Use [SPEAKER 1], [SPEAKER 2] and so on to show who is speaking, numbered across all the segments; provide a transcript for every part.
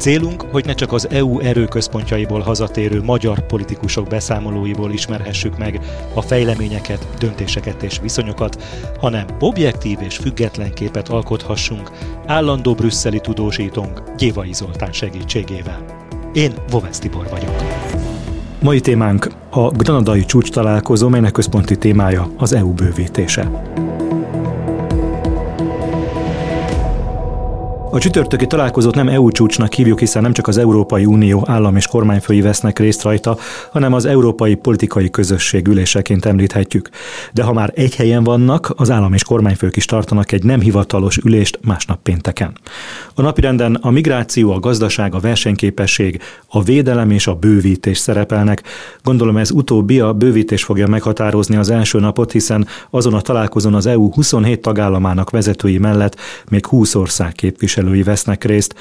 [SPEAKER 1] Célunk, hogy ne csak az EU erőközpontjaiból hazatérő magyar politikusok beszámolóiból ismerhessük meg a fejleményeket, döntéseket és viszonyokat, hanem objektív és független képet alkothassunk állandó brüsszeli tudósítónk Gyévai Zoltán segítségével. Én Vovesz Tibor vagyok. Mai témánk a granadai csúcs találkozó, melynek központi témája az EU bővítése. A csütörtöki találkozót nem EU csúcsnak hívjuk, hiszen nem csak az Európai Unió állam és kormányfői vesznek részt rajta, hanem az Európai Politikai Közösség üléseként említhetjük. De ha már egy helyen vannak, az állam és kormányfők is tartanak egy nem hivatalos ülést másnap pénteken. A napirenden a migráció, a gazdaság, a versenyképesség, a védelem és a bővítés szerepelnek. Gondolom ez utóbbi a bővítés fogja meghatározni az első napot, hiszen azon a találkozón az EU 27 tagállamának vezetői mellett még 20 ország képvisel képviselői vesznek részt.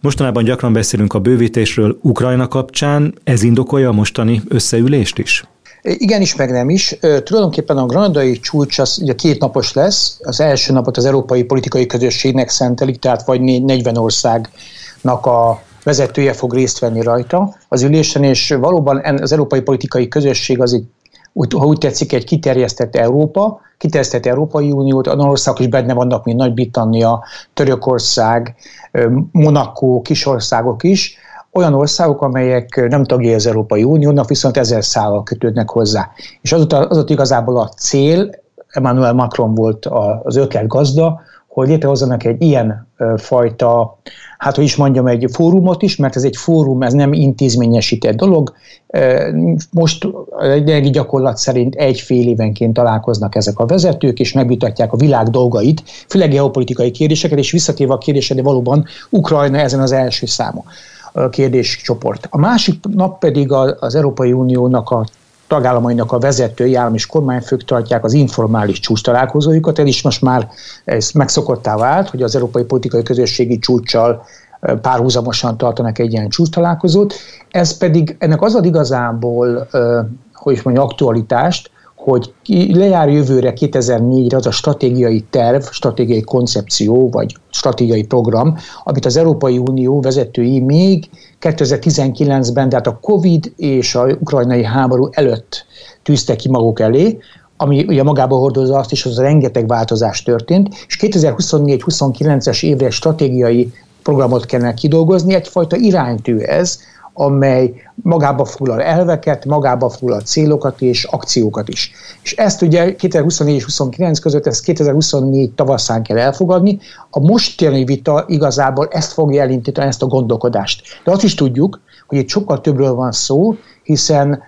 [SPEAKER 1] Mostanában gyakran beszélünk a bővítésről Ukrajna kapcsán, ez indokolja a mostani összeülést is?
[SPEAKER 2] Igen is, meg nem is. Tulajdonképpen a granadai csúcs az ugye két napos lesz. Az első napot az Európai Politikai Közösségnek szentelik, tehát vagy 40 országnak a vezetője fog részt venni rajta az ülésen, és valóban az Európai Politikai Közösség az egy ha úgy tetszik, egy kiterjesztett Európa, kiterjesztett Európai Uniót, olyan országok is benne vannak, mint Nagy-Britannia, Törökország, Monaco, kisországok is, olyan országok, amelyek nem tagjai az Európai Uniónak, viszont ezer szállal kötődnek hozzá. És azóta, azóta igazából a cél, Emmanuel Macron volt az ötlet gazda, hogy létrehozzanak egy ilyen fajta, hát hogy is mondjam, egy fórumot is, mert ez egy fórum, ez nem intézményesített dolog. Most egy gyakorlat szerint egy-fél évenként találkoznak ezek a vezetők, és megvitatják a világ dolgait, főleg geopolitikai kérdéseket, és visszatérve a kérdésre, de valóban Ukrajna ezen az első számú kérdéscsoport. A másik nap pedig az Európai Uniónak a tagállamainak a vezetői állam és kormányfők tartják az informális csúcs találkozójukat. Ez is most már ez megszokottá vált, hogy az Európai Politikai Közösségi csúcssal párhuzamosan tartanak egy ilyen csúcs találkozót. Ez pedig, ennek az ad igazából, hogy is mondjam, aktualitást, hogy lejár jövőre 2004-re az a stratégiai terv, stratégiai koncepció, vagy stratégiai program, amit az Európai Unió vezetői még 2019-ben, tehát a Covid és a ukrajnai háború előtt tűzte ki maguk elé, ami ugye magába hordozza azt is, hogy az rengeteg változás történt, és 2024-29-es évre stratégiai programot kellene kidolgozni, egyfajta iránytű ez, amely magába foglal elveket, magába foglal célokat és akciókat is. És ezt ugye 2024 és 2029 között, ezt 2024 tavaszán kell elfogadni. A mostani vita igazából ezt fogja elindítani, ezt a gondolkodást. De azt is tudjuk, hogy itt sokkal többről van szó, hiszen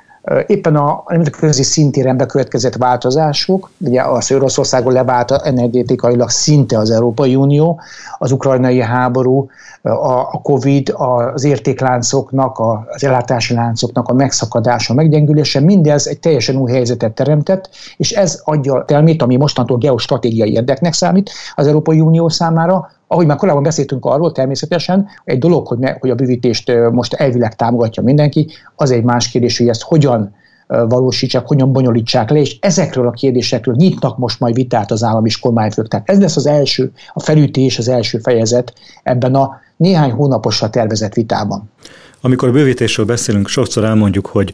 [SPEAKER 2] éppen a nemzetközi szintéren bekövetkezett változások, ugye az Oroszországon levált energetikailag szinte az Európai Unió, az ukrajnai háború, a Covid, az értékláncoknak, az ellátási láncoknak a megszakadása, meggyengülése, mindez egy teljesen új helyzetet teremtett, és ez adja telmét, ami mostantól geostratégiai érdeknek számít az Európai Unió számára, ahogy már korábban beszéltünk arról, természetesen egy dolog, hogy, me, hogy a bővítést most elvileg támogatja mindenki, az egy más kérdés, hogy ezt hogyan valósítsák, hogyan bonyolítsák le, és ezekről a kérdésekről nyitnak most majd vitát az állam és kormányfők. Tehát ez lesz az első, a felütés, az első fejezet ebben a néhány hónaposra tervezett vitában.
[SPEAKER 1] Amikor a bővítésről beszélünk, sokszor elmondjuk, hogy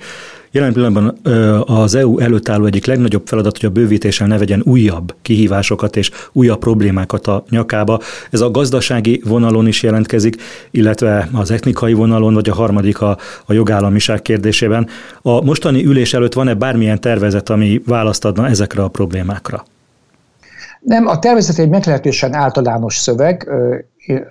[SPEAKER 1] jelen pillanatban az EU előtt álló egyik legnagyobb feladat, hogy a bővítéssel ne vegyen újabb kihívásokat és újabb problémákat a nyakába. Ez a gazdasági vonalon is jelentkezik, illetve az etnikai vonalon, vagy a harmadik a, a jogállamiság kérdésében. A mostani ülés előtt van-e bármilyen tervezet, ami választ adna ezekre a problémákra?
[SPEAKER 2] Nem, a tervezet egy meglehetősen általános szöveg,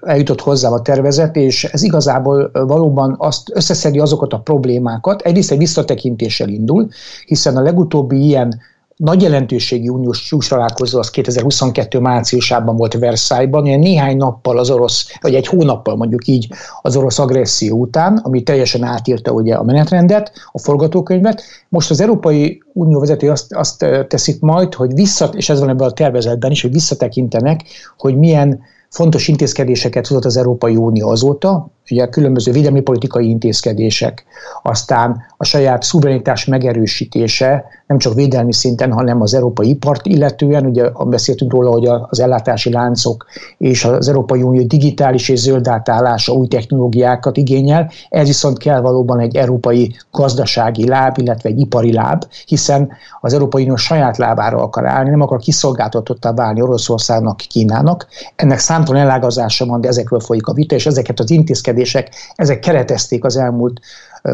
[SPEAKER 2] eljutott hozzá a tervezet, és ez igazából valóban azt összeszedi azokat a problémákat. Egyrészt egy visszatekintéssel indul, hiszen a legutóbbi ilyen nagy jelentőségi uniós csúcs találkozó az 2022 márciusában volt Versailles-ban, ilyen néhány nappal az orosz, vagy egy hónappal mondjuk így az orosz agresszió után, ami teljesen átírta ugye a menetrendet, a forgatókönyvet. Most az Európai Unió vezető azt, azt teszik majd, hogy vissza, és ez van ebben a tervezetben is, hogy visszatekintenek, hogy milyen fontos intézkedéseket hozott az Európai Unió azóta, ugye különböző védelmi politikai intézkedések, aztán a saját szuverenitás megerősítése, nem csak védelmi szinten, hanem az európai ipart illetően, ugye beszéltünk róla, hogy az ellátási láncok és az Európai Unió digitális és zöld átállása új technológiákat igényel, ez viszont kell valóban egy európai gazdasági láb, illetve egy ipari láb, hiszen az Európai Unió saját lábára akar állni, nem akar kiszolgáltatottá válni Oroszországnak, Kínának. Ennek számtalan elágazása van, de ezekről folyik a vita, és ezeket az intézkedések, ezek keretezték az elmúlt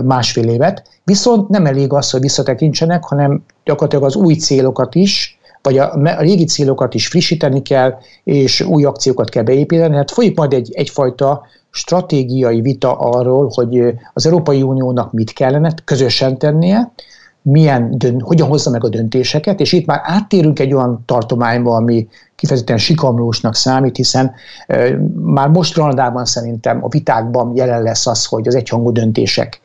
[SPEAKER 2] másfél évet. Viszont nem elég az, hogy visszatekintsenek, hanem gyakorlatilag az új célokat is, vagy a régi célokat is frissíteni kell, és új akciókat kell beépíteni. Hát folyik majd egy, egyfajta stratégiai vita arról, hogy az Európai Uniónak mit kellene közösen tennie, milyen dönt, hogyan hozza meg a döntéseket, és itt már áttérünk egy olyan tartományba, ami kifejezetten sikamlósnak számít, hiszen már most Granadában szerintem a vitákban jelen lesz az, hogy az egyhangú döntések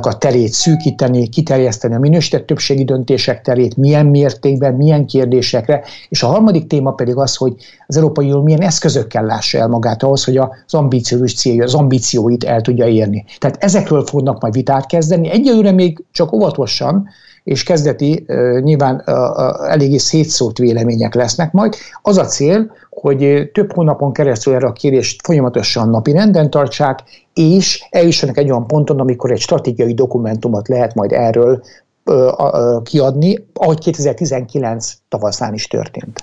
[SPEAKER 2] a terét szűkíteni, kiterjeszteni a minősített többségi döntések terét, milyen mértékben, milyen kérdésekre, és a harmadik téma pedig az, hogy az Európai Unió milyen eszközökkel lássa el magát ahhoz, hogy az ambíciós célja, az ambícióit el tudja érni. Tehát ezekről fognak majd vitát kezdeni. Egyelőre még csak óvatosan, és kezdeti nyilván eléggé szétszólt vélemények lesznek majd. Az a cél, hogy több hónapon keresztül erre a kérdést folyamatosan napi renden tartsák, és eljussanak egy olyan ponton, amikor egy stratégiai dokumentumot lehet majd erről kiadni, ahogy 2019 tavaszán is történt.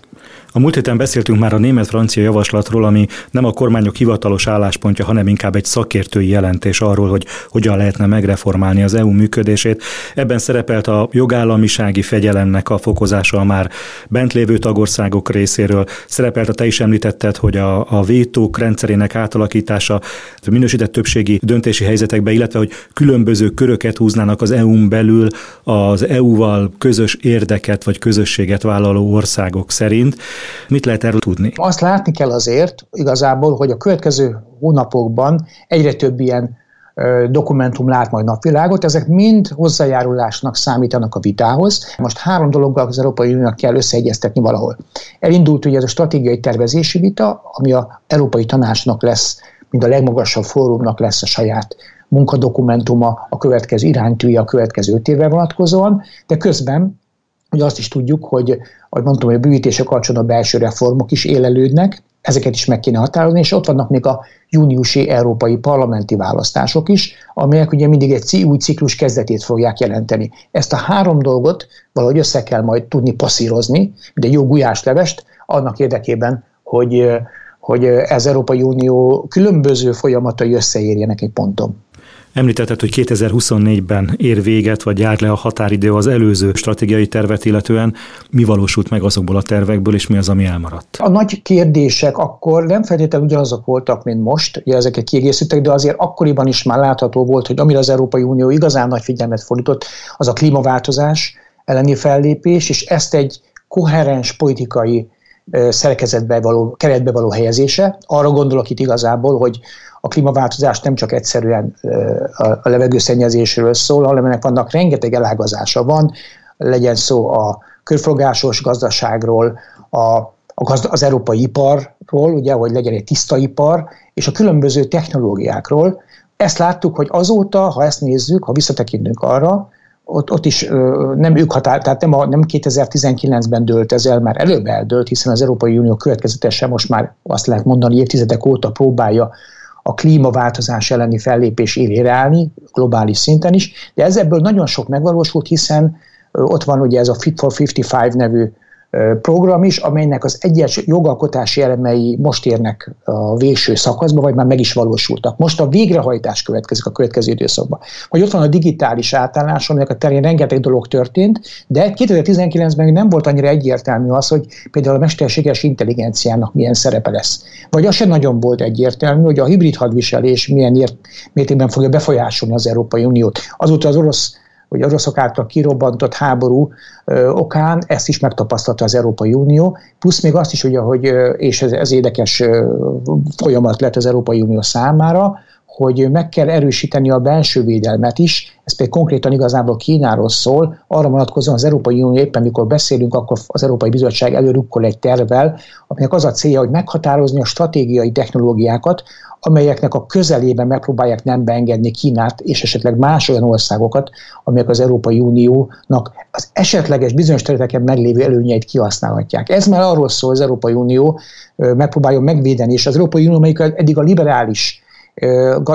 [SPEAKER 1] A múlt héten beszéltünk már a német-francia javaslatról, ami nem a kormányok hivatalos álláspontja, hanem inkább egy szakértői jelentés arról, hogy hogyan lehetne megreformálni az EU működését. Ebben szerepelt a jogállamisági fegyelemnek a fokozása a már bent lévő tagországok részéről. Szerepelt a te is említetted, hogy a, a vétók rendszerének átalakítása, minősített többségi döntési helyzetekbe, illetve hogy különböző köröket húznának az EU-n belül az EU-val közös érdeket vagy közösséget vállaló országok szerint. Mit lehet erről tudni?
[SPEAKER 2] Azt látni kell azért igazából, hogy a következő hónapokban egyre több ilyen dokumentum lát majd napvilágot, ezek mind hozzájárulásnak számítanak a vitához. Most három dologgal az Európai Uniónak kell összeegyeztetni valahol. Elindult ugye ez a stratégiai tervezési vita, ami a Európai Tanácsnak lesz, mint a legmagasabb fórumnak lesz a saját munkadokumentuma, a következő iránytűje a következő öt évre vonatkozóan, de közben Ugye azt is tudjuk, hogy, ahogy mondtam, hogy a bűvítések kapcsolatban a belső reformok is élelődnek, ezeket is meg kéne határozni, és ott vannak még a júniusi európai parlamenti választások is, amelyek ugye mindig egy új ciklus kezdetét fogják jelenteni. Ezt a három dolgot valahogy össze kell majd tudni passzírozni, egy jó gulyáslevest, annak érdekében, hogy, hogy ez Európai Unió különböző folyamatai összeérjenek egy ponton.
[SPEAKER 1] Említetted, hogy 2024-ben ér véget, vagy jár le a határidő az előző stratégiai tervet illetően. Mi valósult meg azokból a tervekből, és mi az, ami elmaradt?
[SPEAKER 2] A nagy kérdések akkor nem feltétlenül ugyanazok voltak, mint most, ugye ezeket kiegészítettek, de azért akkoriban is már látható volt, hogy amire az Európai Unió igazán nagy figyelmet fordított, az a klímaváltozás elleni fellépés, és ezt egy koherens politikai szerkezetbe való, keretbe való helyezése. Arra gondolok itt igazából, hogy a klímaváltozás nem csak egyszerűen a levegőszennyezésről szól, hanem ennek vannak rengeteg elágazása van, legyen szó a körforgásos gazdaságról, a, a gazda, az európai iparról, ugye, hogy legyen egy tiszta ipar, és a különböző technológiákról. Ezt láttuk, hogy azóta, ha ezt nézzük, ha visszatekintünk arra, ott, ott is nem ők határ, tehát nem, a, nem 2019-ben dőlt ez el, már előbb eldőlt, hiszen az Európai Unió következetesen most már azt lehet mondani évtizedek óta próbálja a klímaváltozás elleni fellépés élére állni, globális szinten is, de ez ebből nagyon sok megvalósult, hiszen ott van ugye ez a Fit for 55 nevű program is, amelynek az egyes jogalkotási elemei most érnek a végső szakaszba, vagy már meg is valósultak. Most a végrehajtás következik a következő időszakban. Vagy ott van a digitális átállás, aminek a terén rengeteg dolog történt, de 2019-ben nem volt annyira egyértelmű az, hogy például a mesterséges intelligenciának milyen szerepe lesz. Vagy az sem nagyon volt egyértelmű, hogy a hibrid hadviselés milyen mértékben fogja befolyásolni az Európai Uniót. Azóta az orosz hogy oroszok által kirobbantott háború ö, okán ezt is megtapasztalta az Európai Unió, plusz még azt is, ugye, hogy, és ez, ez érdekes folyamat lett az Európai Unió számára, hogy meg kell erősíteni a belső védelmet is, ez pedig konkrétan igazából Kínáról szól, arra vonatkozóan az Európai Unió éppen mikor beszélünk, akkor az Európai Bizottság előrukkol egy tervvel, aminek az a célja, hogy meghatározni a stratégiai technológiákat, amelyeknek a közelében megpróbálják nem beengedni Kínát és esetleg más olyan országokat, amelyek az Európai Uniónak az esetleges bizonyos területeken meglévő előnyeit kihasználhatják. Ez már arról szól, az Európai Unió megpróbálja megvédeni, és az Európai Unió, amelyik eddig a liberális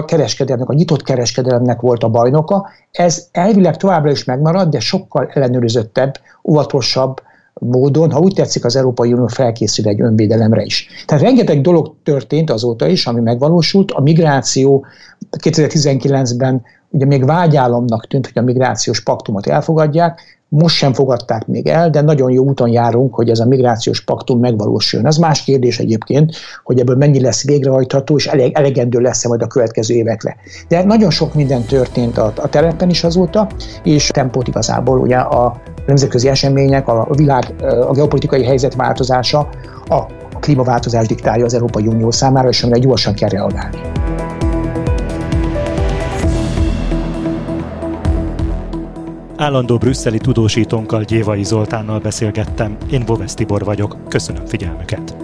[SPEAKER 2] kereskedelemnek, a nyitott kereskedelemnek volt a bajnoka. Ez elvileg továbbra is megmarad, de sokkal ellenőrizöttebb, óvatosabb módon, ha úgy tetszik, az Európai Unió felkészül egy önvédelemre is. Tehát rengeteg dolog történt azóta is, ami megvalósult. A migráció 2019-ben ugye még vágyálomnak tűnt, hogy a migrációs paktumot elfogadják, most sem fogadták még el, de nagyon jó úton járunk, hogy ez a migrációs paktum megvalósuljon. Ez más kérdés egyébként, hogy ebből mennyi lesz végrehajtható, és elég, elegendő lesz-e majd a következő évekre. De nagyon sok minden történt a, a terepen is azóta, és tempót igazából ugye a nemzetközi események, a, a világ, a geopolitikai helyzet változása, a klímaváltozás diktálja az Európai Unió számára, és amire gyorsan kell reagálni.
[SPEAKER 1] Állandó brüsszeli tudósítónkkal Gyévai Zoltánnal beszélgettem. Én Boves Tibor vagyok. Köszönöm figyelmüket.